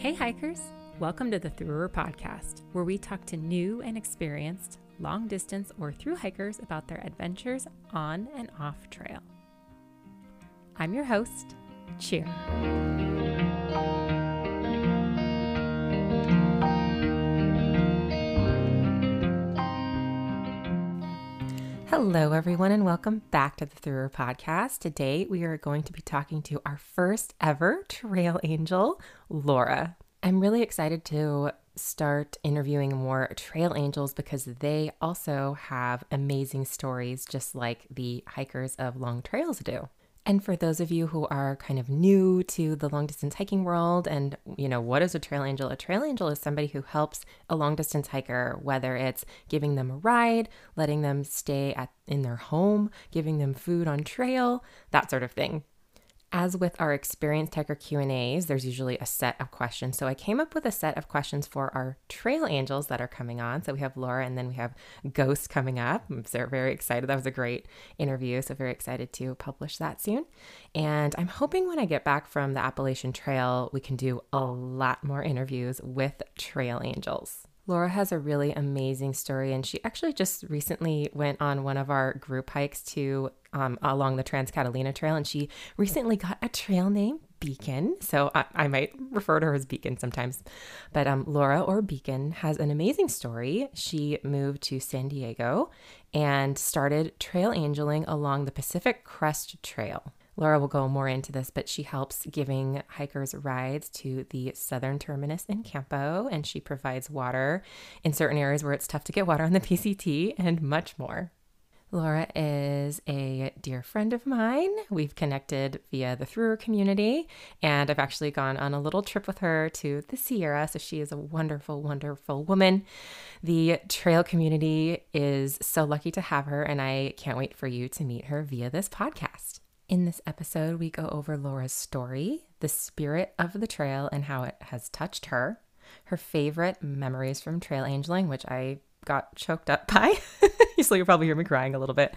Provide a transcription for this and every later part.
Hey, hikers! Welcome to the THRU-r podcast, where we talk to new and experienced long distance or through hikers about their adventures on and off trail. I'm your host, Cheer. Hello, everyone, and welcome back to the Through podcast. Today, we are going to be talking to our first ever trail angel, Laura. I'm really excited to start interviewing more trail angels because they also have amazing stories, just like the hikers of long trails do. And for those of you who are kind of new to the long distance hiking world and, you know, what is a trail angel? A trail angel is somebody who helps a long distance hiker, whether it's giving them a ride, letting them stay at, in their home, giving them food on trail, that sort of thing. As with our experienced hiker Q&As, there's usually a set of questions. So I came up with a set of questions for our trail angels that are coming on. So we have Laura and then we have Ghost coming up. I'm so very excited. That was a great interview. So very excited to publish that soon. And I'm hoping when I get back from the Appalachian Trail, we can do a lot more interviews with trail angels. Laura has a really amazing story, and she actually just recently went on one of our group hikes to um, along the Trans Catalina Trail, and she recently got a trail name, Beacon. So I, I, might refer to her as Beacon sometimes. But um, Laura or Beacon has an amazing story. She moved to San Diego and started trail angeling along the Pacific Crest Trail. Laura will go more into this, but she helps giving hikers rides to the southern terminus in Campo, and she provides water in certain areas where it's tough to get water on the PCT and much more. Laura is a dear friend of mine. We've connected via the Through community, and I've actually gone on a little trip with her to the Sierra. So she is a wonderful, wonderful woman. The trail community is so lucky to have her, and I can't wait for you to meet her via this podcast. In this episode, we go over Laura's story, the spirit of the trail, and how it has touched her, her favorite memories from trail angeling, which I got choked up by. so you'll probably hear me crying a little bit,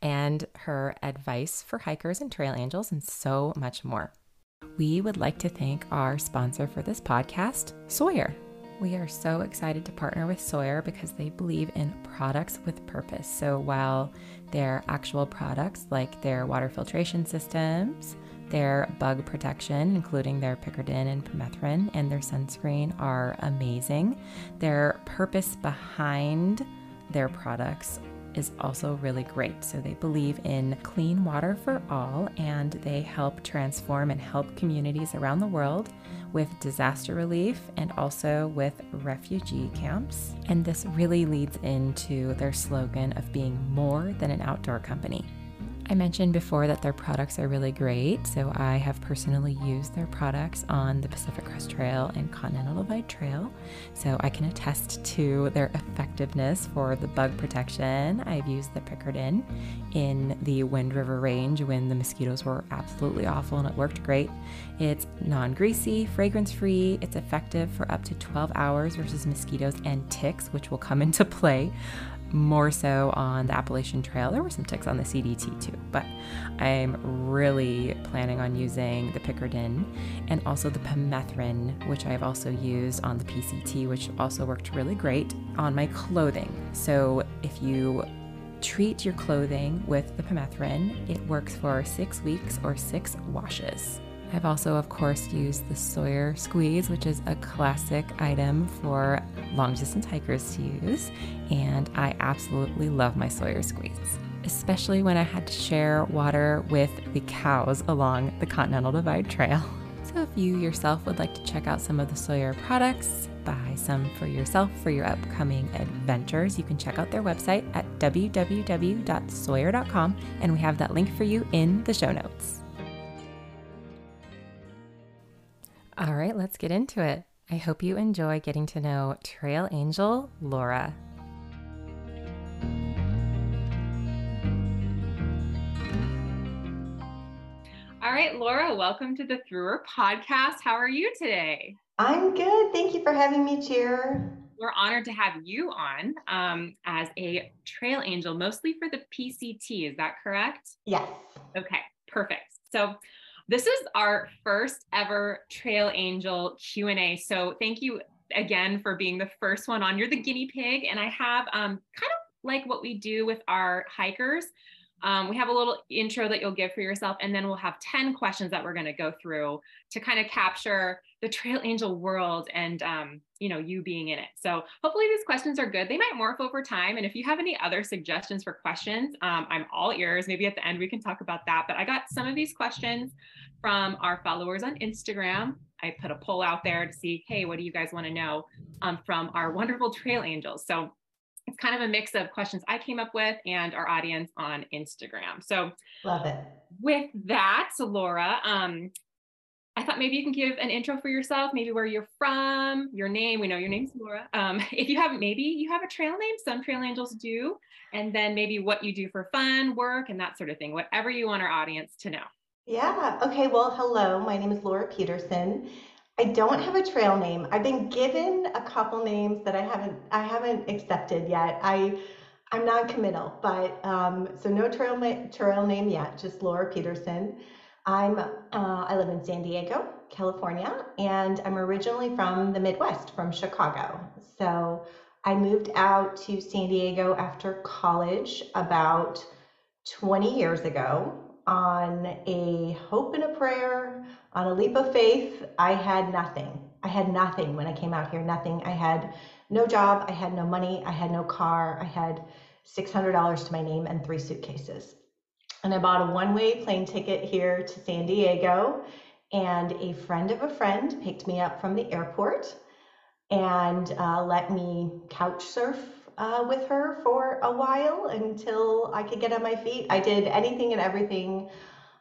and her advice for hikers and trail angels, and so much more. We would like to thank our sponsor for this podcast, Sawyer. We are so excited to partner with Sawyer because they believe in products with purpose. So while their actual products, like their water filtration systems, their bug protection, including their Picaridin and permethrin, and their sunscreen, are amazing. Their purpose behind their products is also really great. So they believe in clean water for all and they help transform and help communities around the world with disaster relief and also with refugee camps. And this really leads into their slogan of being more than an outdoor company. I mentioned before that their products are really great, so I have personally used their products on the Pacific Crest Trail and Continental Divide Trail, so I can attest to their effectiveness for the bug protection. I've used the Picaridin in the Wind River Range when the mosquitoes were absolutely awful and it worked great. It's non greasy, fragrance free, it's effective for up to 12 hours versus mosquitoes and ticks, which will come into play more so on the Appalachian Trail. There were some ticks on the CDT too, but I'm really planning on using the Picaridin and also the Permethrin, which I've also used on the PCT, which also worked really great on my clothing. So if you treat your clothing with the Permethrin, it works for six weeks or six washes. I've also, of course, used the Sawyer Squeeze, which is a classic item for long distance hikers to use, and I absolutely love my Sawyer Squeeze, especially when I had to share water with the cows along the Continental Divide Trail. So, if you yourself would like to check out some of the Sawyer products, buy some for yourself for your upcoming adventures, you can check out their website at www.sawyer.com, and we have that link for you in the show notes. All right, let's get into it. I hope you enjoy getting to know Trail Angel Laura. All right, Laura, welcome to the THRU-r podcast. How are you today? I'm good. Thank you for having me, Cheer. We're honored to have you on um, as a trail angel, mostly for the PCT. Is that correct? Yes. Okay, perfect. So, This is our first ever Trail Angel Q&A. So thank you again for being the first one on. You're the guinea pig and I have um, kind of like what we do with our hikers. Um, we have a little intro that you'll give for yourself, and then we'll have 10 questions that we're going to go through to kind of capture the trail angel world and um, you know you being in it. So hopefully these questions are good. They might morph over time, and if you have any other suggestions for questions, um, I'm all ears. Maybe at the end we can talk about that. But I got some of these questions from our followers on Instagram. I put a poll out there to see, hey, what do you guys want to know um, from our wonderful trail angels? So it's kind of a mix of questions I came up with and our audience on Instagram. So love it. With that, Laura, um, I thought maybe you can give an intro for yourself, maybe where you're from, your name. We know your name's Laura. Um, if you have, maybe you have a trail name, some trail angels do, and then maybe what you do for fun, work, and that sort of thing, whatever you want our audience to know. Yeah. Okay. Well, hello. My name is Laura Peterson. I don't have a trail name. I've been given a couple names that I haven't I haven't accepted yet. I I'm non-committal, but um, so no trail trail name yet. Just Laura Peterson. I'm uh, I live in San Diego, California, and I'm originally from the Midwest, from Chicago. So I moved out to San Diego after college about 20 years ago on a hope and a prayer on a leap of faith, I had nothing. I had nothing when I came out here, nothing. I had no job, I had no money, I had no car, I had $600 to my name and three suitcases. And I bought a one way plane ticket here to San Diego, and a friend of a friend picked me up from the airport and uh, let me couch surf uh, with her for a while until I could get on my feet. I did anything and everything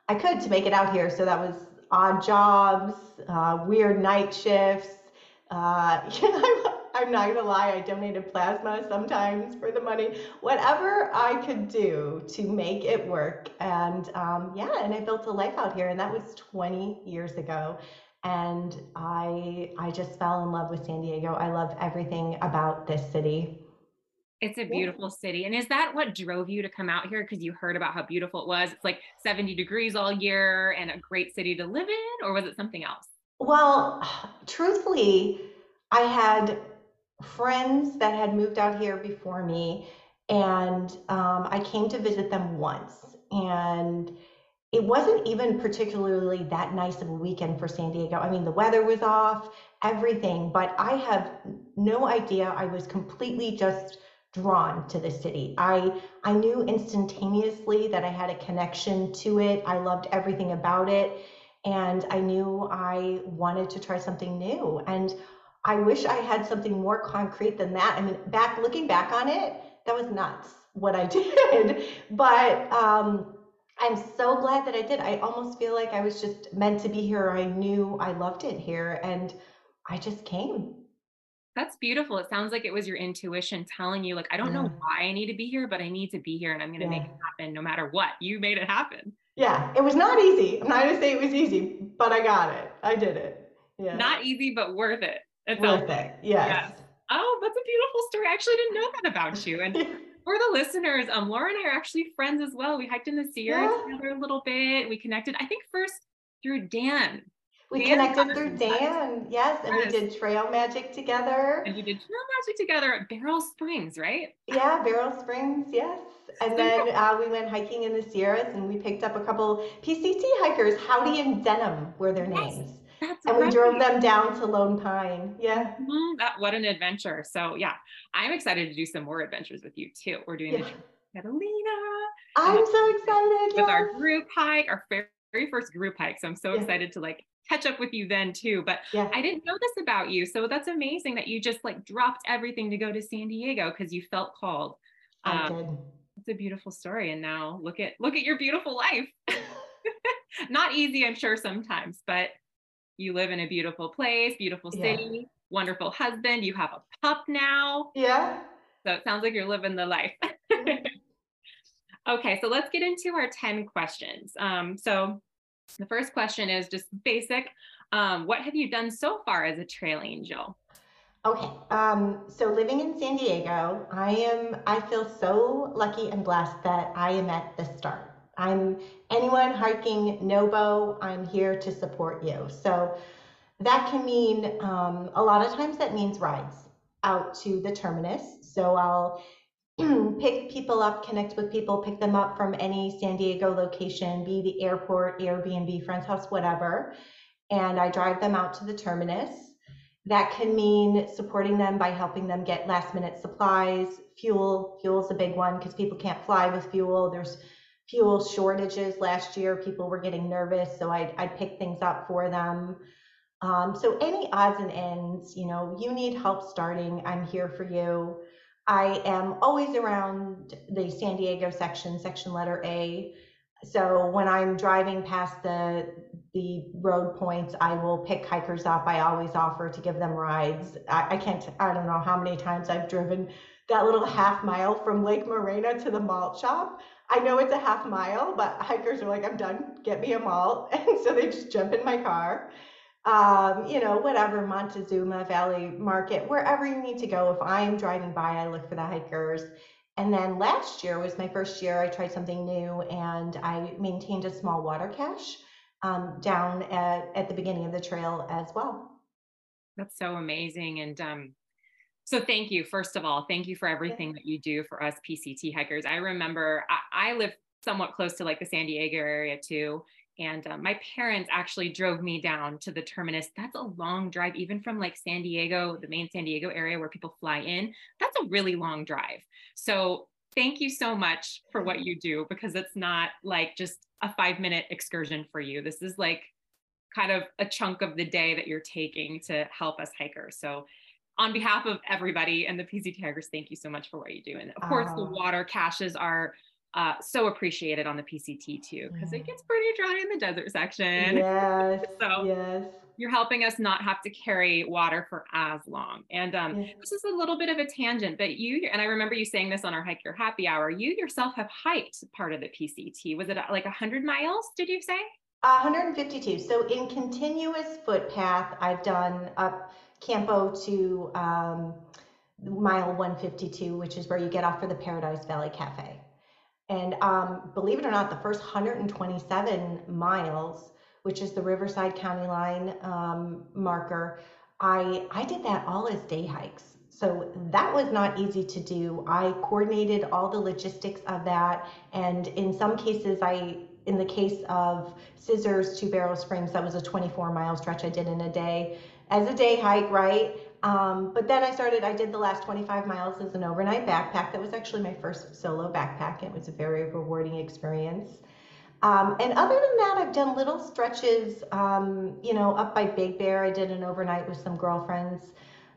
I could to make it out here. So that was odd jobs, uh, weird night shifts. Uh, I'm not gonna lie, I donated plasma sometimes for the money. Whatever I could do to make it work. And um, yeah, and I built a life out here, and that was 20 years ago. And I I just fell in love with San Diego. I love everything about this city. It's a beautiful yeah. city. And is that what drove you to come out here? Because you heard about how beautiful it was. It's like 70 degrees all year and a great city to live in, or was it something else? Well, truthfully, I had friends that had moved out here before me, and um, I came to visit them once. And it wasn't even particularly that nice of a weekend for San Diego. I mean, the weather was off, everything, but I have no idea. I was completely just drawn to the city. I I knew instantaneously that I had a connection to it. I loved everything about it and I knew I wanted to try something new. And I wish I had something more concrete than that. I mean, back looking back on it, that was nuts what I did. but um, I'm so glad that I did. I almost feel like I was just meant to be here. I knew I loved it here and I just came. That's beautiful. It sounds like it was your intuition telling you, like, I don't yeah. know why I need to be here, but I need to be here and I'm going to yeah. make it happen no matter what. You made it happen. Yeah, it was not easy. I'm not going to say it was easy, but I got it. I did it. Yeah. Not easy, but worth it. It's worth it. Yes. yes. Oh, that's a beautiful story. I actually didn't know that about you. And for the listeners, um, Laura and I are actually friends as well. We hiked in the Sierra yeah. together a little bit. We connected, I think, first through Dan. We Dan connected through Dan, yes, and yes. we did trail magic together. And we did trail magic together at Barrel Springs, right? Yeah, Barrel Springs, yes. And then uh, we went hiking in the Sierras, and we picked up a couple PCT hikers. Howdy and Denham were their yes. names. That's and right. we drove them down to Lone Pine. Yeah. Mm-hmm. That, what an adventure. So yeah, I'm excited to do some more adventures with you too. We're doing yeah. the Catalina. I'm so excited. With yes. our group hike, our very first group hike. So I'm so yeah. excited to like catch up with you then too. But yeah. I didn't know this about you. So that's amazing that you just like dropped everything to go to San Diego because you felt called. I um, did. It's a beautiful story. And now look at look at your beautiful life. Not easy, I'm sure, sometimes, but you live in a beautiful place, beautiful city, yeah. wonderful husband. You have a pup now. Yeah. So it sounds like you're living the life. okay, so let's get into our 10 questions. Um, so the first question is just basic. Um, what have you done so far as a trail angel? Okay, um, so living in San Diego, I am. I feel so lucky and blessed that I am at the start I'm anyone hiking Nobo, I'm here to support you. So that can mean um, a lot of times that means rides out to the terminus. So I'll pick people up, connect with people, pick them up from any San Diego location, be the airport, Airbnb, friend's house, whatever. And I drive them out to the terminus. That can mean supporting them by helping them get last minute supplies, fuel. Fuel is a big one because people can't fly with fuel. There's fuel shortages last year. People were getting nervous, so I'd, I'd pick things up for them. Um, so any odds and ends, you know, you need help starting, I'm here for you. I am always around the San Diego section, section letter A. So when I'm driving past the the road points, I will pick hikers up. I always offer to give them rides. I, I can't, I don't know how many times I've driven that little half mile from Lake Morena to the malt shop. I know it's a half mile, but hikers are like, I'm done, get me a malt. And so they just jump in my car um, you know, whatever, Montezuma Valley Market, wherever you need to go. If I'm driving by, I look for the hikers. And then last year was my first year. I tried something new and I maintained a small water cache um, down at, at the beginning of the trail as well. That's so amazing. And um, so thank you, first of all, thank you for everything that you do for us PCT hikers. I remember I, I live somewhat close to like the San Diego area too. And uh, my parents actually drove me down to the terminus. That's a long drive, even from like San Diego, the main San Diego area where people fly in. That's a really long drive. So thank you so much for what you do because it's not like just a five minute excursion for you. This is like kind of a chunk of the day that you're taking to help us hikers. So on behalf of everybody and the PCT Hikers, thank you so much for what you do. And of course, the water caches are uh, so appreciated on the PCT too, because it gets pretty dry in the desert section. Yes. so yes. You're helping us not have to carry water for as long. And um, yes. this is a little bit of a tangent, but you, and I remember you saying this on our Hike Your Happy Hour, you yourself have hiked part of the PCT. Was it uh, like 100 miles, did you say? 152. So in continuous footpath, I've done up Campo to um, mile 152, which is where you get off for the Paradise Valley Cafe. And um, believe it or not, the first 127 miles, which is the Riverside County line um, marker, I, I did that all as day hikes. So that was not easy to do. I coordinated all the logistics of that. And in some cases, I, in the case of Scissors to Barrel Springs, that was a 24 mile stretch I did in a day as a day hike, right? Um, but then I started, I did the last 25 miles as an overnight backpack. That was actually my first solo backpack. It was a very rewarding experience. Um, and other than that, I've done little stretches, um, you know, up by Big Bear. I did an overnight with some girlfriends.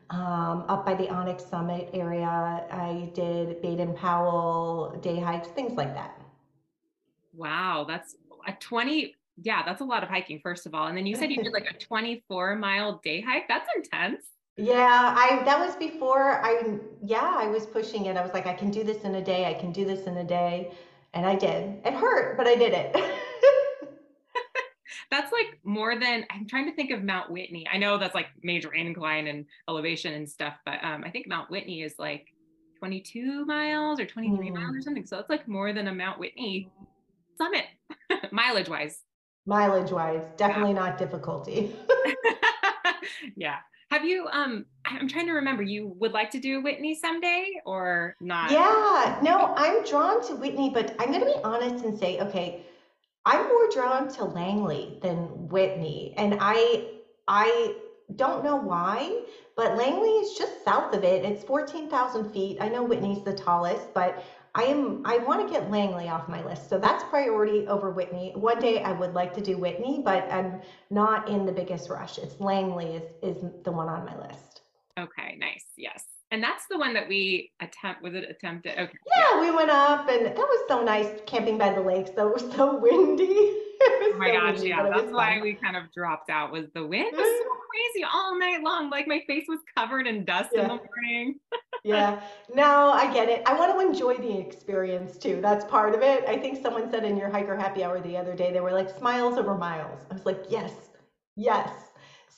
Um, up by the Onyx Summit area, I did Baden Powell day hikes, things like that. Wow, that's a 20. Yeah, that's a lot of hiking, first of all. And then you said you did like a 24 mile day hike. That's intense. Yeah, I that was before I yeah, I was pushing it. I was like, I can do this in a day, I can do this in a day. And I did. It hurt, but I did it. that's like more than I'm trying to think of Mount Whitney. I know that's like major incline and elevation and stuff, but um, I think Mount Whitney is like 22 miles or 23 mm. miles or something. So it's like more than a Mount Whitney summit, mileage wise. Mileage wise, definitely yeah. not difficulty. yeah. Have you um I'm trying to remember you would like to do Whitney someday or not? Yeah, no, I'm drawn to Whitney, but I'm going to be honest and say, okay, I'm more drawn to Langley than Whitney. And I I don't know why, but Langley is just south of it. It's 14,000 feet. I know Whitney's the tallest, but I am I want to get Langley off my list. So that's priority over Whitney. One day I would like to do Whitney, but I'm not in the biggest rush. It's Langley is is the one on my list. Okay, nice. Yes. And that's the one that we attempt was it attempted? Okay. Yeah, we went up and that was so nice camping by the lake. So It was so windy. oh my so gosh, windy, yeah. That's why fun. we kind of dropped out was the wind it was so mm-hmm. crazy all night long. Like my face was covered in dust yeah. in the morning. yeah. No, I get it. I want to enjoy the experience too. That's part of it. I think someone said in your hiker happy hour the other day, they were like smiles over miles. I was like, yes, yes.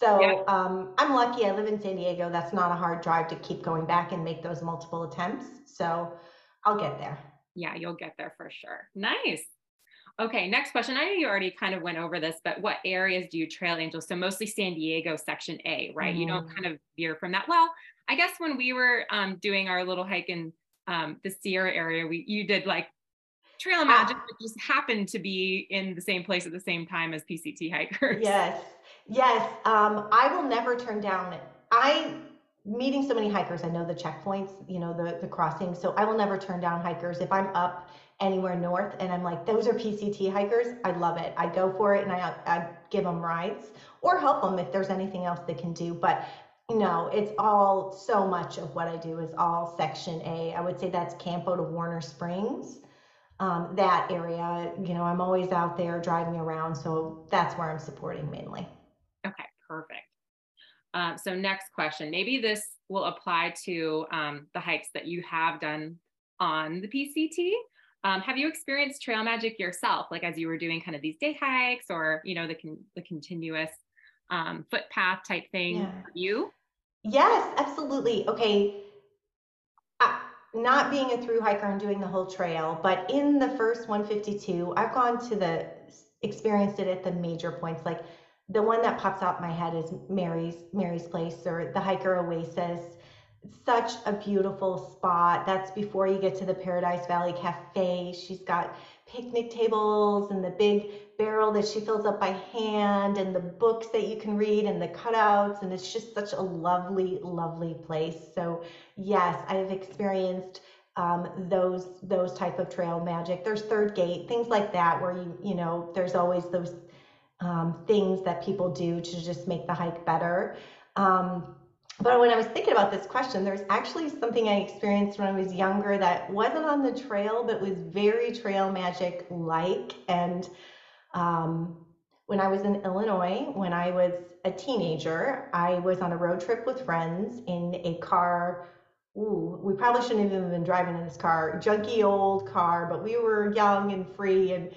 So yeah. um, I'm lucky. I live in San Diego. That's not a hard drive to keep going back and make those multiple attempts. So I'll get there. Yeah, you'll get there for sure. Nice. Okay, next question. I know you already kind of went over this, but what areas do you trail angel? So mostly San Diego section A, right? Mm. You don't mm-hmm. kind of veer from that. Well, I guess when we were um, doing our little hike in um, the Sierra area, we you did like Trail Magic, ah. just happened to be in the same place at the same time as PCT hikers. Yes, yes. Um, I will never turn down. I meeting so many hikers. I know the checkpoints, you know the the crossings. So I will never turn down hikers if I'm up anywhere north and I'm like, those are PCT hikers. I love it. I go for it and I I give them rides or help them if there's anything else they can do. But no, it's all so much of what I do is all Section A. I would say that's Campo to Warner Springs. Um, that area, you know, I'm always out there driving around, so that's where I'm supporting mainly. Okay, perfect. Uh, so next question, maybe this will apply to um, the hikes that you have done on the PCT. Um, have you experienced trail magic yourself, like as you were doing kind of these day hikes or you know the con- the continuous um, footpath type thing? Yeah. You? Yes, absolutely. Okay. not being a through hiker and doing the whole trail, but in the first 152, I've gone to the, experienced it at the major points. Like the one that pops out my head is Mary's, Mary's Place or the Hiker Oasis. Such a beautiful spot. That's before you get to the Paradise Valley Cafe. She's got picnic tables and the big barrel that she fills up by hand and the books that you can read and the cutouts and it's just such a lovely lovely place so yes i've experienced um, those those type of trail magic there's third gate things like that where you you know there's always those um, things that people do to just make the hike better um, but when I was thinking about this question, there's actually something I experienced when I was younger that wasn't on the trail, but was very trail magic like. And um, when I was in Illinois, when I was a teenager, I was on a road trip with friends in a car. Ooh, we probably shouldn't even have even been driving in this car, junky old car, but we were young and free. And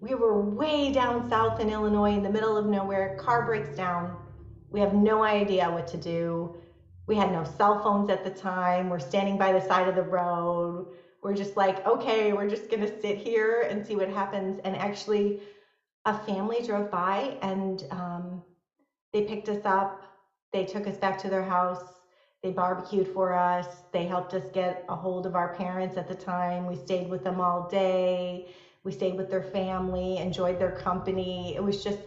we were way down south in Illinois in the middle of nowhere. Car breaks down. We have no idea what to do. We had no cell phones at the time. We're standing by the side of the road. We're just like, okay, we're just going to sit here and see what happens. And actually, a family drove by and um, they picked us up. They took us back to their house. They barbecued for us. They helped us get a hold of our parents at the time. We stayed with them all day. We stayed with their family, enjoyed their company. It was just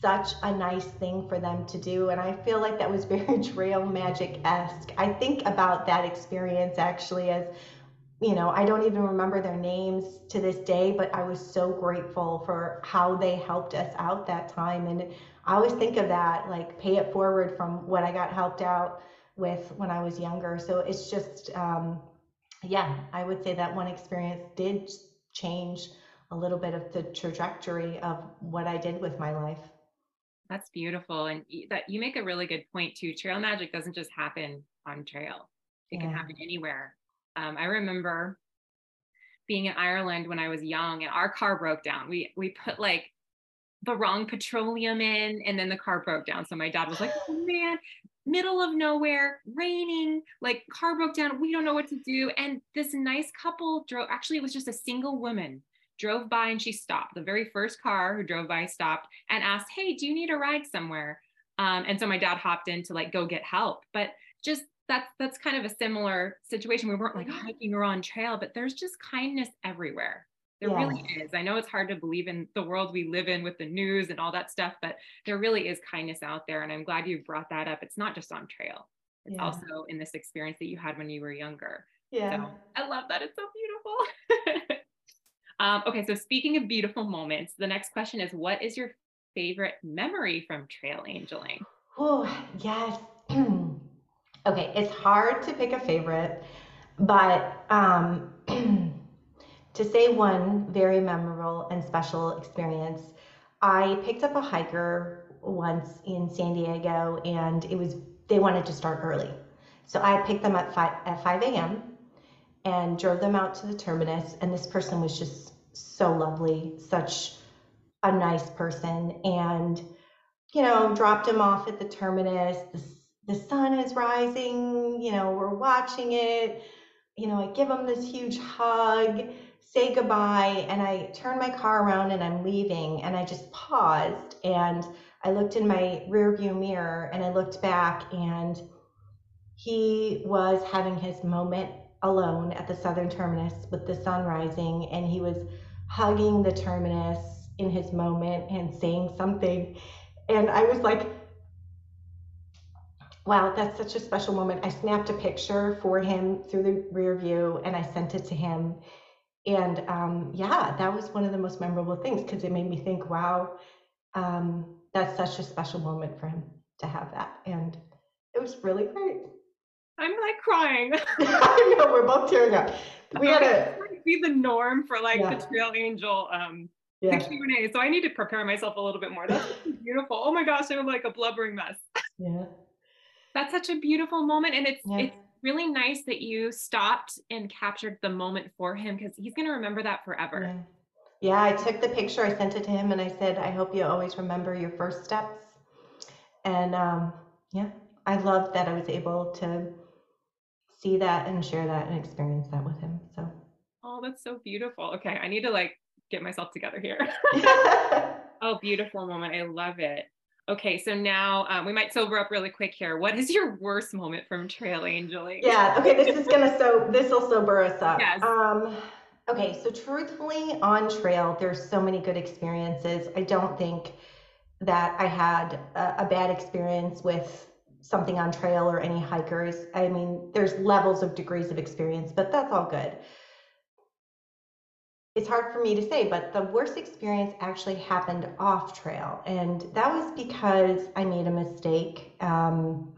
such a nice thing for them to do. And I feel like that was very trail magic esque. I think about that experience actually as you know, I don't even remember their names to this day, but I was so grateful for how they helped us out that time. And I always think of that, like pay it forward from what I got helped out with when I was younger. So it's just, um, yeah, I would say that one experience did change a little bit of the trajectory of what I did with my life. That's beautiful. And that you make a really good point too. Trail magic doesn't just happen on trail. It yeah. can happen anywhere um, I remember being in Ireland when I was young and our car broke down. We we put like the wrong petroleum in and then the car broke down. So my dad was like, oh man, middle of nowhere, raining, like car broke down. We don't know what to do. And this nice couple drove, actually, it was just a single woman drove by and she stopped. The very first car who drove by stopped and asked, Hey, do you need a ride somewhere? Um, and so my dad hopped in to like go get help. But just that's that's kind of a similar situation. We weren't like hiking or on trail, but there's just kindness everywhere. There yes. really is. I know it's hard to believe in the world we live in with the news and all that stuff, but there really is kindness out there. And I'm glad you brought that up. It's not just on trail, it's yeah. also in this experience that you had when you were younger. Yeah. So I love that. It's so beautiful. um, okay. So speaking of beautiful moments, the next question is what is your favorite memory from trail angeling? Oh, yes. Okay, it's hard to pick a favorite, but um, to say one very memorable and special experience, I picked up a hiker once in San Diego, and it was they wanted to start early, so I picked them at five at five a.m. and drove them out to the terminus, and this person was just so lovely, such a nice person, and you know dropped him off at the terminus. The the sun is rising, you know, we're watching it. you know, I give him this huge hug, say goodbye, and I turn my car around and I'm leaving. And I just paused and I looked in my rear view mirror and I looked back and he was having his moment alone at the southern terminus with the sun rising and he was hugging the terminus in his moment and saying something and i was like wow that's such a special moment i snapped a picture for him through the rear view and i sent it to him and um, yeah that was one of the most memorable things because it made me think wow um, that's such a special moment for him to have that. And it was really great. I'm like crying. I know we're both tearing up. We had a be the norm for like yeah. the Trail Angel um yeah. the Q and A. So I need to prepare myself a little bit more. That's beautiful. Oh my gosh, I'm like a blubbering mess. Yeah. That's such a beautiful moment, and it's yeah. it's really nice that you stopped and captured the moment for him because he's gonna remember that forever. Yeah, I took the picture, I sent it to him, and I said, I hope you always remember your first steps. And um, yeah, I loved that I was able to see that and share that and experience that with him. So, oh, that's so beautiful. Okay, I need to like get myself together here. oh, beautiful moment. I love it. Okay, so now um, we might sober up really quick here. What is your worst moment from trail angeling? Yeah. Okay. This is gonna so this will sober us up. Yes. Um, Okay, so truthfully, on trail, there's so many good experiences. I don't think that I had a, a, bad experience with something on trail or any hikers. I mean, there's levels of degrees of experience, but that's all good. It's hard for me to say, but the worst experience actually happened off trail. And that was because I made a mistake. Um,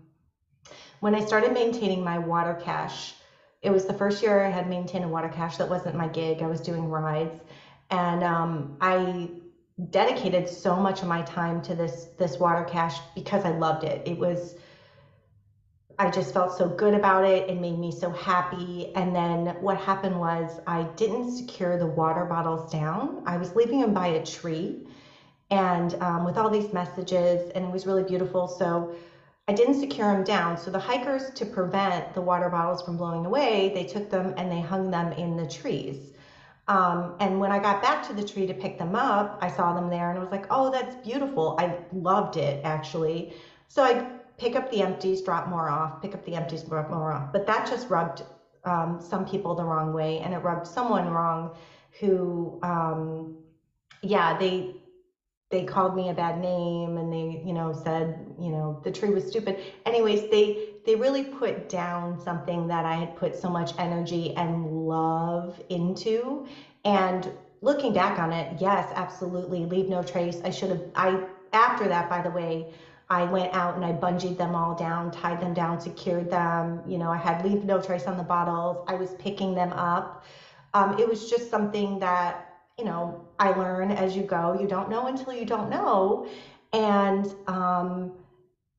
when I started maintaining my water cache, it was the first year I had maintained a water cache that wasn't my gig. I was doing rides, and um, I dedicated so much of my time to this this water cache because I loved it. It was I just felt so good about it. It made me so happy. And then what happened was I didn't secure the water bottles down. I was leaving them by a tree, and um, with all these messages, and it was really beautiful. So I didn't secure them down. So the hikers, to prevent the water bottles from blowing away, they took them and they hung them in the trees. Um, and when I got back to the tree to pick them up, I saw them there and I was like, oh, that's beautiful. I loved it actually. So I pick up the empties, drop more off, pick up the empties, drop more off. But that just rubbed um, some people the wrong way and it rubbed someone wrong who, um, yeah, they they called me a bad name and they you know said you know the tree was stupid. Anyways they they really put down something that i had put so much energy and love into. And looking back on it yes absolutely leave no trace. I should have i after that by the way i went out and i bungeed them all down tied them down secured them you know i had leave no trace on the bottles i was picking them up um, it was just something that you know, I learn as you go. You don't know until you don't know. And um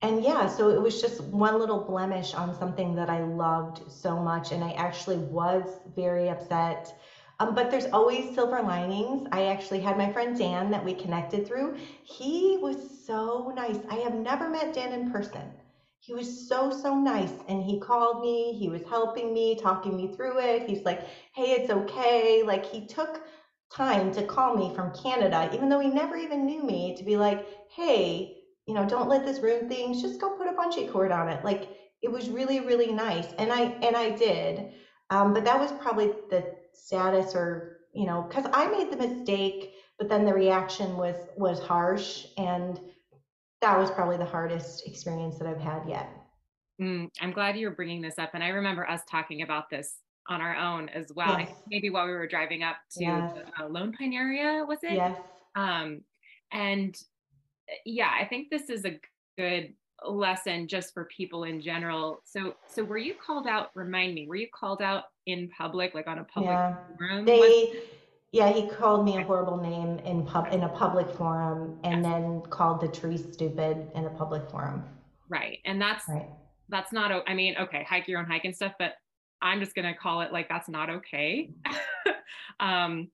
and yeah, so it was just one little blemish on something that I loved so much and I actually was very upset. Um, but there's always silver linings. I actually had my friend Dan that we connected through. He was so nice. I have never met Dan in person. He was so, so nice. And he called me, he was helping me, talking me through it. He's like, hey, it's okay. Like, he took time to call me from Canada, even though he never even knew me, to be like, hey, you know, don't let this ruin things. Just go put a bungee cord on it. Like it was really, really nice. And I and I did. Um, but that was probably the saddest or, you know, because I made the mistake, but then the reaction was was harsh. And that was probably the hardest experience that I've had yet. Mm, I'm glad you're bringing this up. And I remember us talking about this on our own as well. Yes. maybe while we were driving up to yes. the uh, Lone Pine area, was it? Yes. Um, and uh, yeah, I think this is a good lesson just for people in general. So, so were you called out? Remind me, were you called out in public, like on a public yeah. forum? They, yeah, he called me a horrible name in pub in a public forum, and yes. then called the tree stupid in a public forum. Right, and that's right. that's not. I mean, okay, hike your own hike and stuff, but I'm just going to call it like that's not okay. um,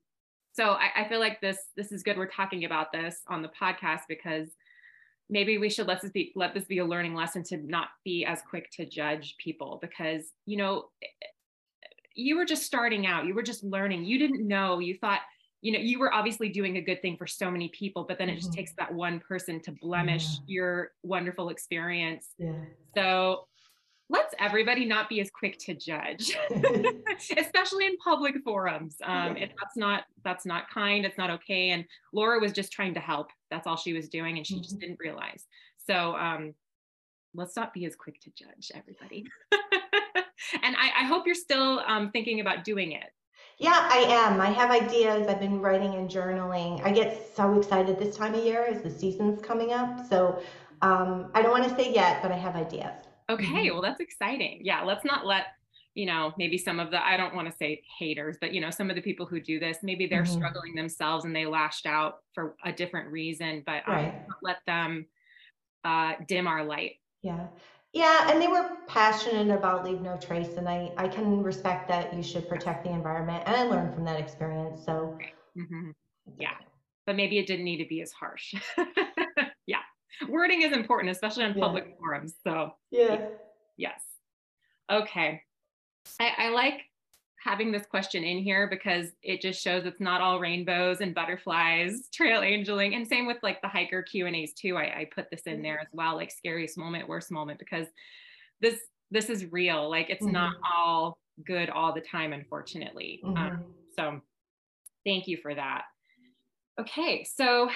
so I, I, feel like this this is good. We're talking about this on the podcast because maybe we should let this be let this be a learning lesson to not be as quick to judge people because you know you were just starting out, you were just learning, you didn't know, you thought, you know, you were obviously doing a good thing for so many people, but then it just mm-hmm. takes that one person to blemish yeah. your wonderful experience. Yeah. So let's everybody not be as quick to judge, especially in public forums. Um, it, that's not that's not kind. It's not okay. And Laura was just trying to help. That's all she was doing, and she mm-hmm. just didn't realize. So um, let's not be as quick to judge everybody. and I, I, hope you're still um, thinking about doing it. Yeah, I am. I have ideas. I've been writing and journaling. I get so excited this time of year as the season's coming up. So um, I don't want to say yet, but I have ideas. Okay, mm-hmm. well, that's exciting. Yeah, let's not let you know maybe some of the i don't want to say haters but you know some of the people who do this maybe they're mm-hmm. struggling themselves and they lashed out for a different reason but um, right. let them uh, dim our light yeah yeah, and they were passionate about leave no trace, and I I can respect that you should protect the environment, and I learned from that experience. So, mm-hmm. yeah, but maybe it didn't need to be as harsh. wording is important, especially on public yeah. forums. So, yeah, yes, okay. I, I like having this question in here because it just shows it's not all rainbows and butterflies trail angeling and same with like the hiker q and a's too I, I put this in there as well like scariest moment worst moment because this this is real like it's mm-hmm. not all good all the time unfortunately um, mm-hmm. um, so thank you for that okay so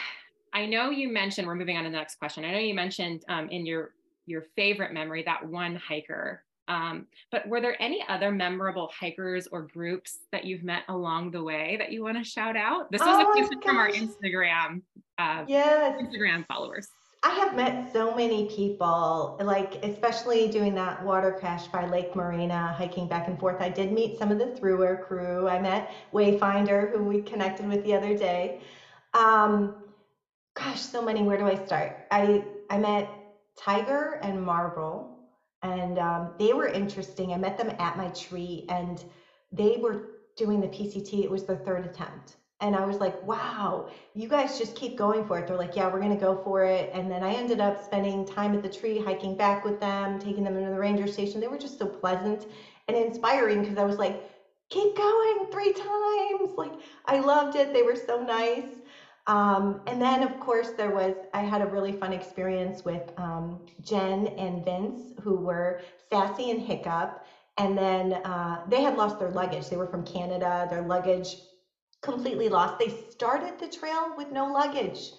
i know you mentioned we're moving on to the next question i know you mentioned um, in your your favorite memory that one hiker um, but were there any other memorable hikers or groups that you've met along the way that you want to shout out? This was oh a question from our Instagram, uh, yes. Instagram followers. I have met so many people, like especially doing that water crash by Lake Morena, hiking back and forth. I did meet some of the THRU-r crew. I met Wayfinder, who we connected with the other day. Um, gosh, so many. Where do I start? I I met Tiger and Marble and um, they were interesting. I met them at my tree, and they were doing the PCT. It was their third attempt. And I was like, wow, you guys just keep going for it. They're like, yeah, we're to go for it. And then I ended up spending time at the tree, hiking back with them, taking them into the ranger station. They were just so pleasant and inspiring because I was like, keep going three times. Like, I loved it. They were so nice. Um, and then, of course, there was, I had a really fun experience with um, Jen and Vince, who were Sassy and Hiccup. And then uh, they had lost their luggage. They were from Canada, their luggage completely lost. They started the trail with no luggage.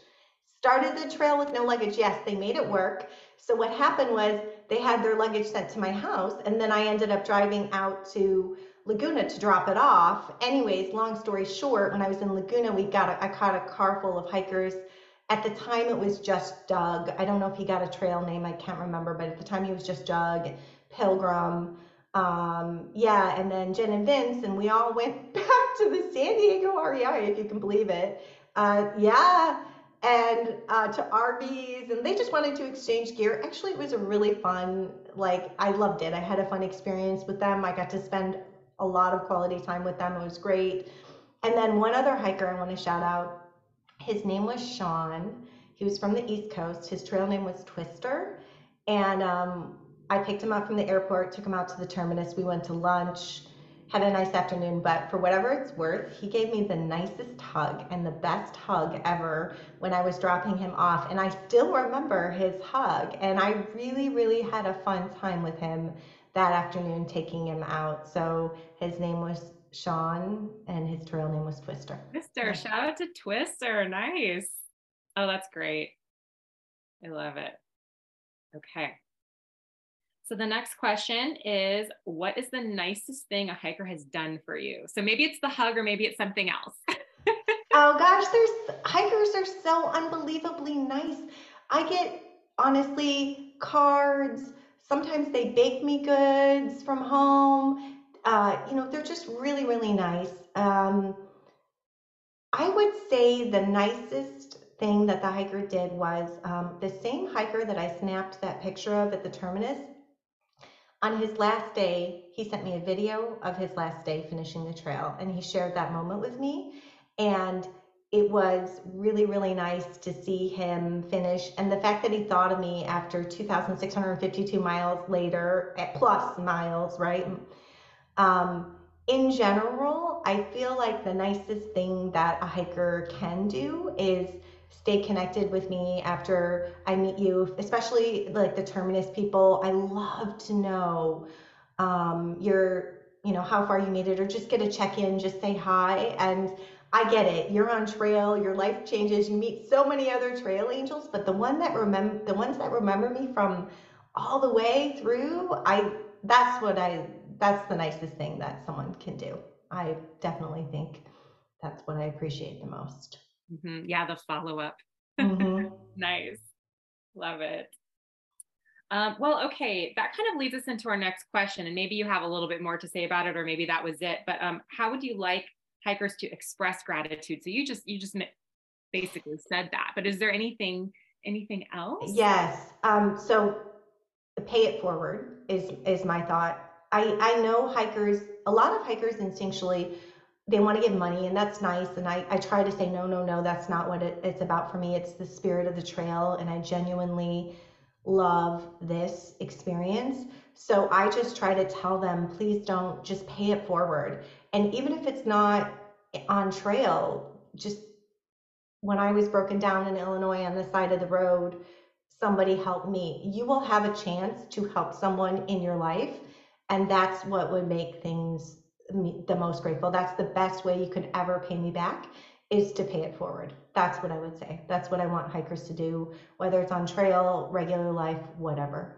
Started the trail with no luggage. Yes, they made it work. So, what happened was they had their luggage sent to my house, and then I ended up driving out to Laguna to drop it off. Anyways, long story short, when I was in Laguna, we got a, I caught a car full of hikers. At the time, it was just Doug. I don't know if he got a trail name. I can't remember, but at the time, he was just Doug Pilgrim. Um, yeah, and then Jen and Vince, and we all went back to the San Diego REI, if you can believe it. Uh, yeah, and uh, to RVs, and they just wanted to exchange gear. Actually, it was a really fun, like, I loved it. I had a fun experience with them. I got to spend a lot of quality time with them. It was great. And then one other hiker I want to shout out, his name was Sean. He was from the East Coast. His trail name was Twister. And um, I picked him up from the airport, took him out to the terminus. We went to lunch, had a nice afternoon. But for whatever it's worth, he gave me the nicest hug and the best hug ever when I was dropping him off. And I still remember his hug. And I really, really had a fun time with him that afternoon taking him out. So his name was Sean and his trail name was Twister. Twister, shout out to Twister. Nice. Oh, that's great. I love it. Okay. So the next question is what is the nicest thing a hiker has done for you? So maybe it's the hug or maybe it's something else. oh gosh, there's hikers are so unbelievably nice. I get honestly cards, Sometimes they bake me goods from home. Uh, you know, they're just really, really nice. Um, I would say the nicest thing that the hiker did was um, the same hiker that I snapped that picture of at the terminus. On his last day, he sent me a video of his last day finishing the trail, and he shared that moment with me. And it was really, really nice to see him finish. And the fact that he thought of me after 2,652 miles later, at plus miles, right? Um, in general, I feel like the nicest thing that a hiker can do is stay connected with me after I meet you, especially like the terminus people. I love to know um, your, you know, how far you made it, or just get a check in, just say hi. And I get it. You're on trail, your life changes, you meet so many other trail angels, but the one that remember the ones that remember me from all the way through, I that's what I that's the nicest thing that someone can do. I definitely think that's what I appreciate the most. Mm-hmm. Yeah, the follow up. Mm-hmm. nice. Love it. Um, well, okay, that kind of leads us into our next question, and maybe you have a little bit more to say about it, or maybe that was it. But um, how would you like hikers to express gratitude? So you just you just basically said that, but is there anything anything else? Yes. Um, so pay it forward is is my thought. I I know hikers. A lot of hikers instinctually they want to give money and that's nice and I, I try to say no no no that's not what it, it's about for me it's the spirit of the trail and i genuinely love this experience so i just try to tell them please don't just pay it forward and even if it's not on trail just when i was broken down in illinois on the side of the road somebody helped me you will have a chance to help someone in your life and that's what would make things the most grateful. That's the best way you could ever pay me back is to pay it forward. That's what I would say. That's what I want hikers to do, whether it's on trail, regular life, whatever.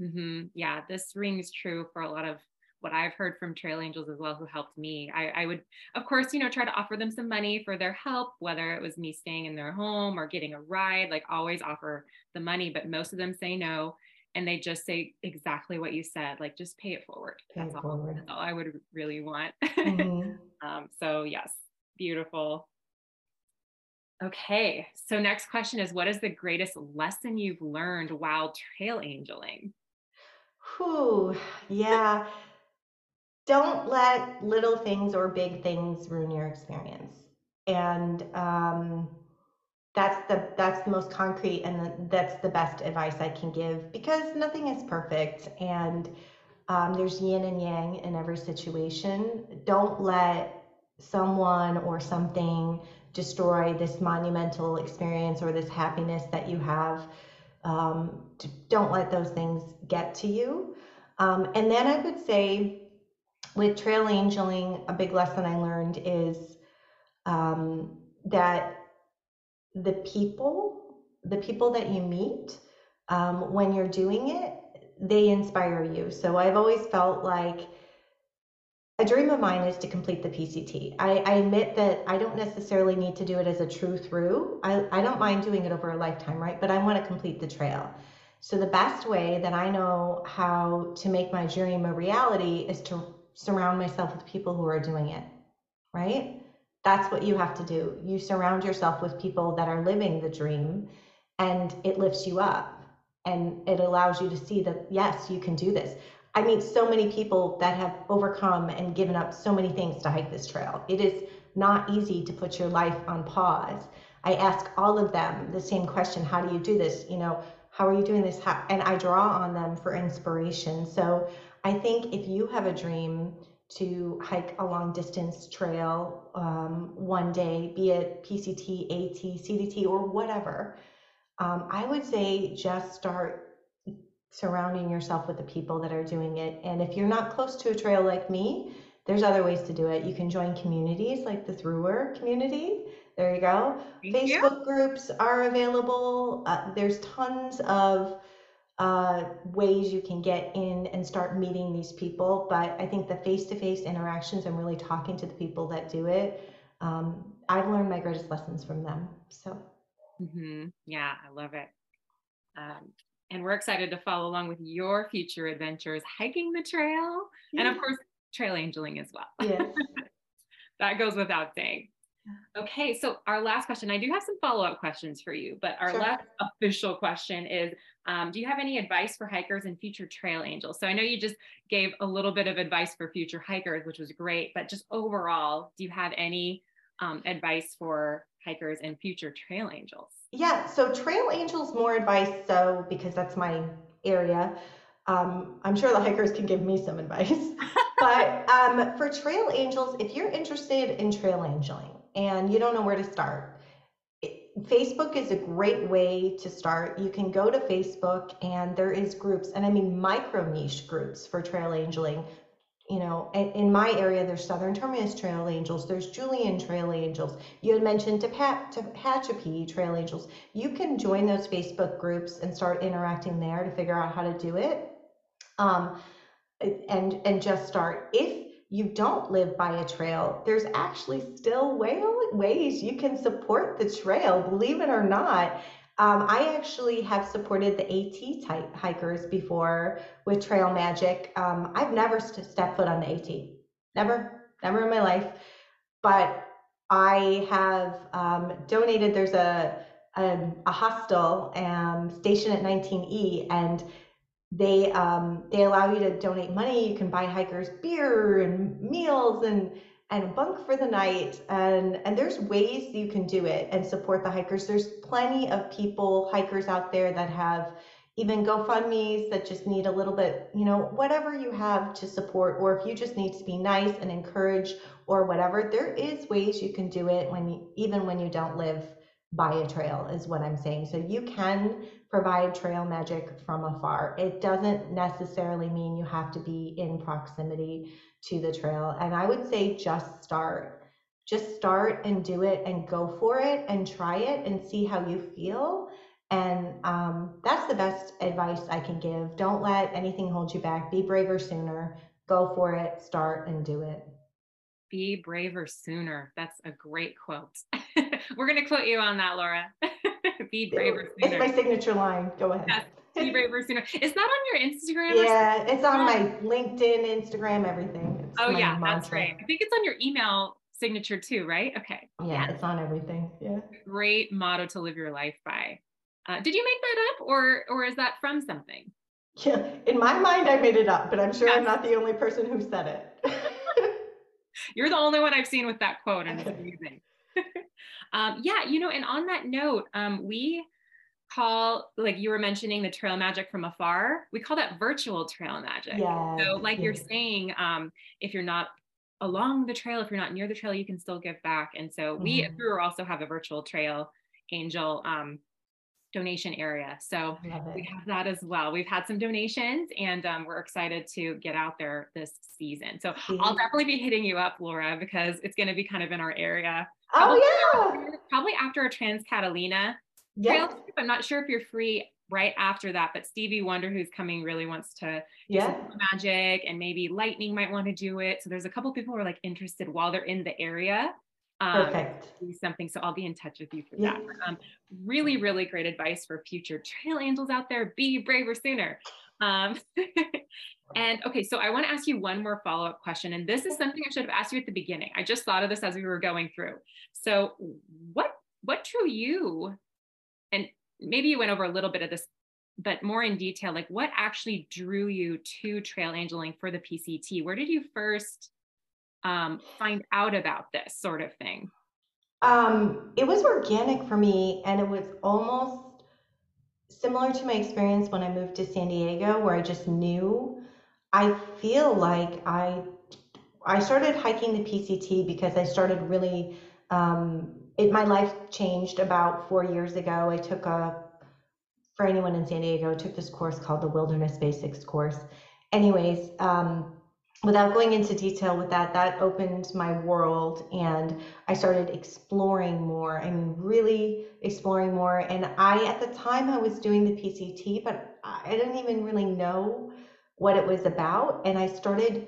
Mm-hmm. Yeah, this rings true for a lot of what I've heard from trail angels as well who helped me. I, I, would, of course, you know, try to offer them some money for their help, whether it was me staying in their home or getting a ride, like always offer the money, but most of them say no and they just say exactly what you said like just pay it forward pay that's, it all, forward. that's all i would really want mm-hmm. um, so yes beautiful okay so next question is what is the greatest lesson you've learned while trail angeling Whew, yeah don't let little things or big things ruin your experience and um, that's the that's the most concrete and the, that's the best advice I can give because nothing is perfect and um, there's yin and yang in every situation. Don't let someone or something destroy this monumental experience or this happiness that you have. Um, don't let those things get to you. Um, and then I would say with trail angeling, a big lesson I learned is um, that the people, the people that you meet um, when you're doing it, they inspire you. So I've always felt like a dream of mine is to complete the PCT. I, I, admit that I don't necessarily need to do it as a true through. I, I don't mind doing it over a lifetime, right? But I want to complete the trail. So the best way that I know how to make my dream a reality is to surround myself with people who are doing it, right? That's what you have to do. You surround yourself with people that are living the dream and it lifts you up and it allows you to see that, yes, you can do this. I meet so many people that have overcome and given up so many things to hike this trail. It is not easy to put your life on pause. I ask all of them the same question How do you do this? You know, how are you doing this? How, and I draw on them for inspiration. So I think if you have a dream, to hike a long distance trail um, one day, be it PCT, AT, CDT, or whatever, um, I would say just start surrounding yourself with the people that are doing it. And if you're not close to a trail like me, there's other ways to do it. You can join communities like the THRU-r community. There you go. Thank Facebook you. groups are available. Uh, there's tons of uh, ways you can get in and start meeting these people. But I think the face to face interactions and really talking to the people that do it, um, I've learned my greatest lessons from them. So, mm-hmm. yeah, I love it. Um, and we're excited to follow along with your future adventures, hiking the trail, yeah. and of course, trail angeling as well. Yes. that goes without saying. Okay, so our last question, I do have some follow up questions for you, but our sure. last official question is um, Do you have any advice for hikers and future trail angels? So I know you just gave a little bit of advice for future hikers, which was great, but just overall, do you have any um, advice for hikers and future trail angels? Yeah, so trail angels, more advice. So, because that's my area. um, I'm sure the hikers can give me some advice. but um, for trail angels, if you're interested in trail angeling and you don't know where to start, Facebook is a great way to start. You can go to Facebook and there is groups, and I mean micro niche groups for trail angeling. You know, in my area, there's Southern Terminus Trail Angels, there's Julian Trail Angels. You had mentioned Tehachapi Trail Angels. You can join those Facebook groups and start interacting there to figure out how to do it. Um, and and just start. If you don't live by a trail, there's actually still way, ways you can support the trail, believe it or not. Um, I actually have supported the AT type hikers before with Trail Magic. Um, I've never st- stepped foot on the AT, never, never in my life. But I have um, donated. There's a a, a hostel um, station at 19E, and they um, they allow you to donate money. You can buy hikers beer and meals and and bunk for the night. And and there's ways you can do it and support the hikers. There's plenty of people hikers out there that have even GoFundmes that just need a little bit, you know, whatever you have to support, or if you just need to be nice and encourage or whatever, there is ways you can do it when you, even when you don't live by a trail is what I'm saying. So you can provide trail magic from afar. It doesn't necessarily mean you have to be in proximity to the trail. And I would say just start. Just start and do it and go for it and try it and see how you feel. And um, that's the best advice I can give. Don't let anything hold you back. Be braver sooner. Go for it, start and do it. Be braver sooner. That's a great quote. We're going to quote you on that, Laura. be braver sooner. It's my signature line. Go ahead. Yes. Be braver sooner. Is that on your Instagram? Yeah, it's on my LinkedIn, Instagram, everything. It's oh yeah, mantra. that's right. I think it's on your email signature too, right? Okay. Yeah, yeah. it's on everything. Yeah. Great motto to live your life by. Uh, did you make that up, or or is that from something? Yeah, in my mind, I made it up, but I'm sure yes. I'm not the only person who said it. You're the only one I've seen with that quote, and it's amazing. um, yeah, you know, and on that note, um, we call like you were mentioning the trail magic from afar we call that virtual trail magic. Yeah, so like you're saying um, if you're not along the trail if you're not near the trail you can still give back. And so mm-hmm. we also have a virtual trail angel um, donation area so we have that as well we've had some donations and um, we're excited to get out there this season so mm-hmm. i'll definitely be hitting you up laura because it's going to be kind of in our area probably oh yeah after, probably after a trans catalina yeah. I'm not sure if you're free right after that, but Stevie Wonder, who's coming, really wants to yeah magic, and maybe Lightning might want to do it. So there's a couple people who are like interested while they're in the area. Um, Perfect. Do something. So I'll be in touch with you for yeah. that. Um, really, really great advice for future trail angels out there. Be braver sooner. Um, and okay, so I want to ask you one more follow up question. And this is something I should have asked you at the beginning. I just thought of this as we were going through. So, what what drew you and maybe you went over a little bit of this but more in detail like what actually drew you to trail angeling for the pct where did you first um, find out about this sort of thing um, it was organic for me and it was almost similar to my experience when i moved to san diego where i just knew i feel like i i started hiking the pct because i started really um, it, my life changed about four years ago. I took a, for anyone in San Diego, I took this course called the Wilderness Basics course. Anyways, um, without going into detail with that, that opened my world and I started exploring more. I mean, really exploring more. And I, at the time, I was doing the PCT, but I didn't even really know what it was about. And I started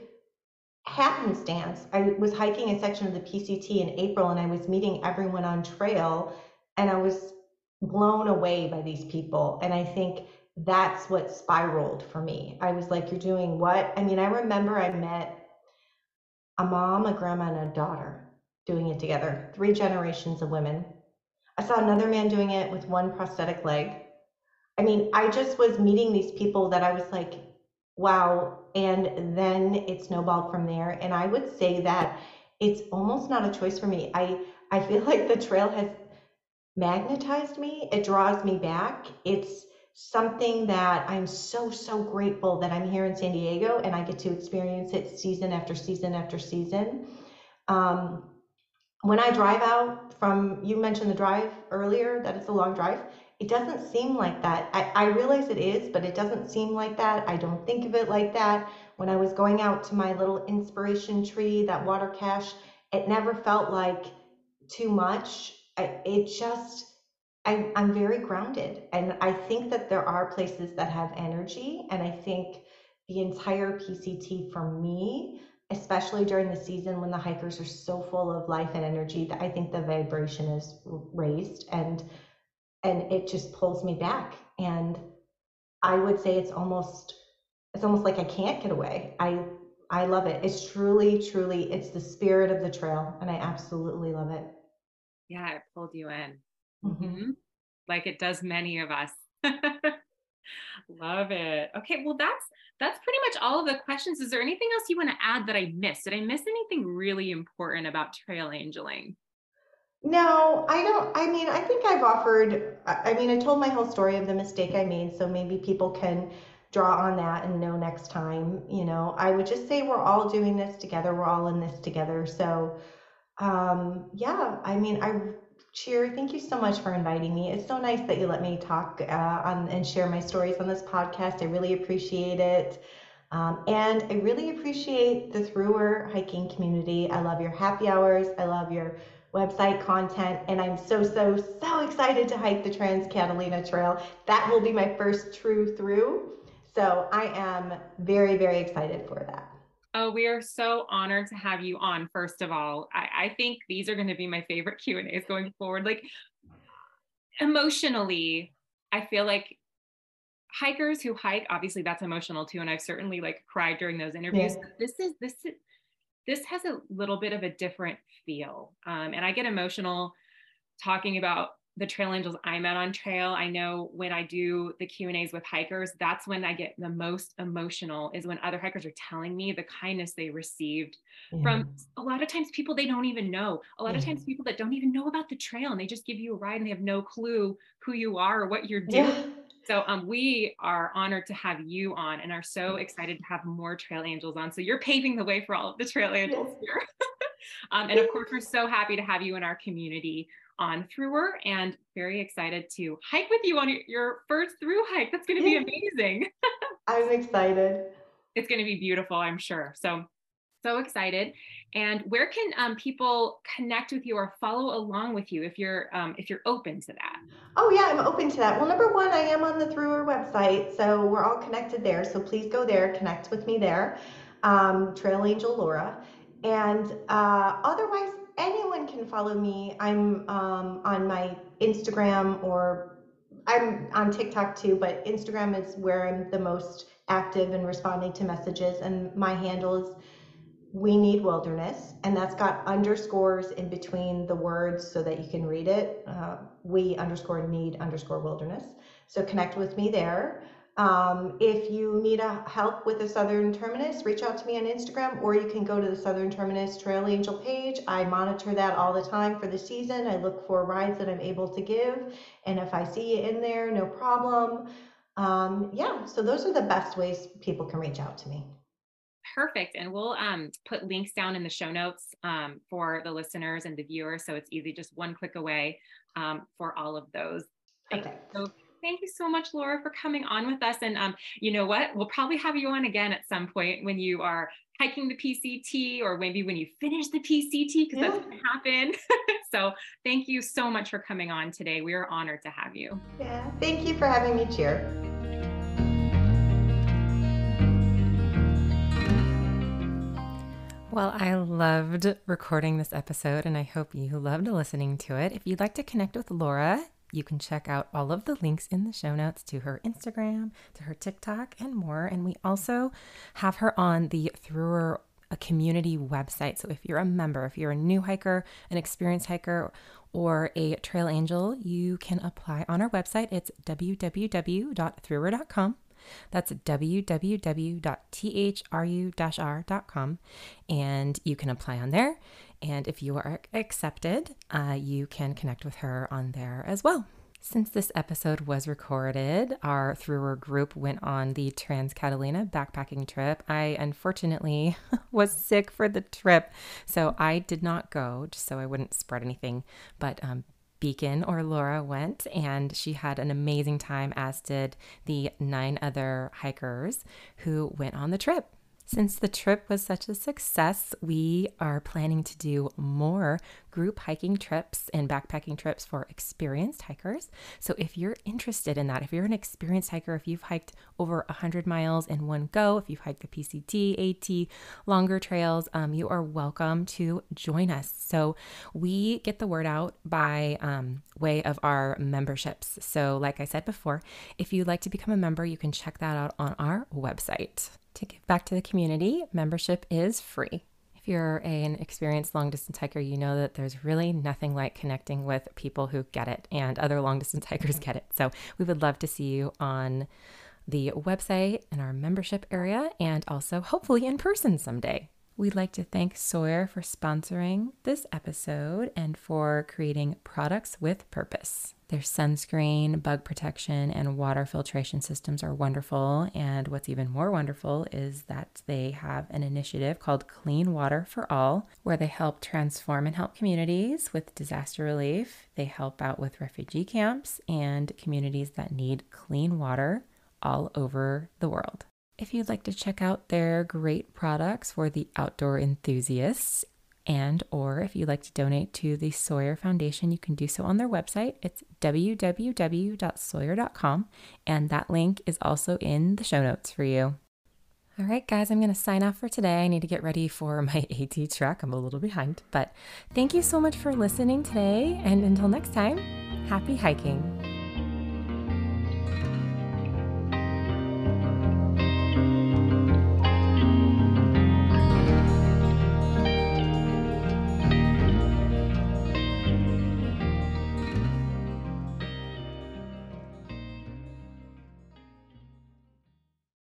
happenstance, I was hiking a section of the PCT in April and I was meeting everyone on trail and I was blown away by these people. And I think that's what spiraled for me. I was like, You're doing what? I mean, I remember I met a mom, a grandma, and a daughter doing it together, three generations of women. I saw another man doing it with one prosthetic leg. I mean, I just was meeting these people that I was like, wow. And then it snowballed from there. And I would say that it's almost not a choice for me. I, I feel like the trail has magnetized me, it draws me back. It's something that I'm so, so grateful that I'm here in San Diego and I get to experience it season after season after season. Um, when I drive out from, you mentioned the drive earlier, that it's a long drive. It doesn't seem like that. I, I realize it is, but it doesn't seem like that. I don't think of it like that. When I was going out to my little inspiration tree, that water cache, it never felt like too much. I, it just, I, I'm very grounded. And I think that there are places that have energy. And I think the entire PCT for me, especially during the season when the hikers are so full of life and energy, that I think the vibration is raised and and it just pulls me back. And I would say it's almost it's almost like I can't get away. I I love it. It's truly, truly, it's the spirit of the trail, and I absolutely love it. Yeah, it pulled you in. Mm-hmm. Like it does many of us. Love it. Okay, well that's that's pretty much all of the questions. Is there anything else you want to add that I missed? Did I miss anything really important about trail angeling? No, I don't. I mean, I think I've offered. I mean, I told my whole story of the mistake I made, so maybe people can draw on that and know next time. You know, I would just say we're all doing this together. We're all in this together. So, um, yeah. I mean, I Cheer, thank you so much for inviting me. It's so nice that you let me talk uh, on, and share my stories on this podcast. I really appreciate it. Um, and I really appreciate the THRU-r hiking community. I love your happy hours. I love your website content. And I'm so, so, so excited to hike the Trans Catalina Trail. That will be my first true through. So I am very, very excited for that. Oh, we are so honored to have you on. First of all, I, I think these are going to be my favorite Q and A's going forward. Like emotionally, I feel like hikers who hike, obviously that's emotional too, and I've certainly like cried during those interviews. Yeah. This is this is this has a little bit of a different feel, um, and I get emotional talking about the trail angels I met on trail. I know when I do the Q and A's with hikers, that's when I get the most emotional is when other hikers are telling me the kindness they received yeah. from a lot of times people they don't even know. A lot yeah. of times people that don't even know about the trail and they just give you a ride and they have no clue who you are or what you're doing. Yeah. So um, we are honored to have you on and are so excited to have more trail angels on. So you're paving the way for all of the trail angels here. um, and of course, we're so happy to have you in our community on THRU-r and very excited to hike with you on your first through hike. That's going to be amazing. I'm excited. It's going to be beautiful, I'm sure. So, so excited. And where can um, people connect with you or follow along with you if you're um, if you're open to that? Oh yeah, I'm open to that. Well, number one, I am on the THRU-r website, so we're all connected there. So please go there, connect with me there, um, Trail Angel Laura. And uh, otherwise, anyone can follow me. I'm um, on my Instagram or I'm on TikTok too, but Instagram is where I'm the most active and responding to messages. And my handle is We Need Wilderness, and that's got underscores in between the words so that you can read it. Uh, we underscore need underscore wilderness. So connect with me there. Um, if you need a help with the Southern Terminus, reach out to me on Instagram, or you can go to the Southern Terminus Trail Angel page. I monitor that all the time for the season. I look for rides that I'm able to give, and if I see you in there, no problem. Um, yeah, so those are the best ways people can reach out to me. Perfect. And we'll um, put links down in the show notes um, for the listeners and the viewers. So it's easy, just one click away um, for all of those. Okay. So Thank you so much, Laura, for coming on with us. And um, you know what? We'll probably have you on again at some point when you are hiking the PCT or maybe when you finish the PCT, because yeah. that's going to happen. so thank you so much for coming on today. We are honored to have you. Yeah, thank you for having me, Cheer. Well, I loved recording this episode and I hope you loved listening to it. If you'd like to connect with Laura, you can check out all of the links in the show notes to her Instagram, to her TikTok, and more. And we also have her on the Through a community website. So if you're a member, if you're a new hiker, an experienced hiker, or a trail angel, you can apply on our website. It's www.thru-r.com. That's www.thru-r.com. And you can apply on there. And if you are accepted, uh, you can connect with her on there as well. Since this episode was recorded, our THRU-r group went on the Trans Catalina backpacking trip. I unfortunately was sick for the trip, so I did not go, just so I wouldn't spread anything. But um, Beacon or Laura went, and she had an amazing time, as did the nine other hikers who went on the trip. Since the trip was such a success, we are planning to do more group hiking trips and backpacking trips for experienced hikers. So if you're interested in that, if you're an experienced hiker, if you've hiked over 100 miles in one go, if you've hiked the PCT, AT, longer trails, um, you are welcome to join us. So we get the word out by um, way of our memberships. So, like I said before, if you'd like to become a member, you can check that out on our website. To give back to the community, membership is free. If you're an experienced long distance hiker, you know that there's really nothing like connecting with people who get it, and other long distance hikers get it. So we would love to see you on the website in our membership area and also hopefully in person someday. We'd like to thank Sawyer for sponsoring this episode and for creating products with purpose. Their sunscreen, bug protection, and water filtration systems are wonderful. And what's even more wonderful is that they have an initiative called Clean Water for All, where they help transform and help communities with disaster relief. They help out with refugee camps and communities that need clean water all over the world. If you'd like to check out their great products for the outdoor enthusiasts and or if you'd like to donate to the Sawyer Foundation, you can do so on their website. It's www.sawyer.com and that link is also in the show notes for you. All right, guys, I'm going to sign off for today. I need to get ready for my AT truck. I'm a little behind, but thank you so much for listening today. And until next time, happy hiking.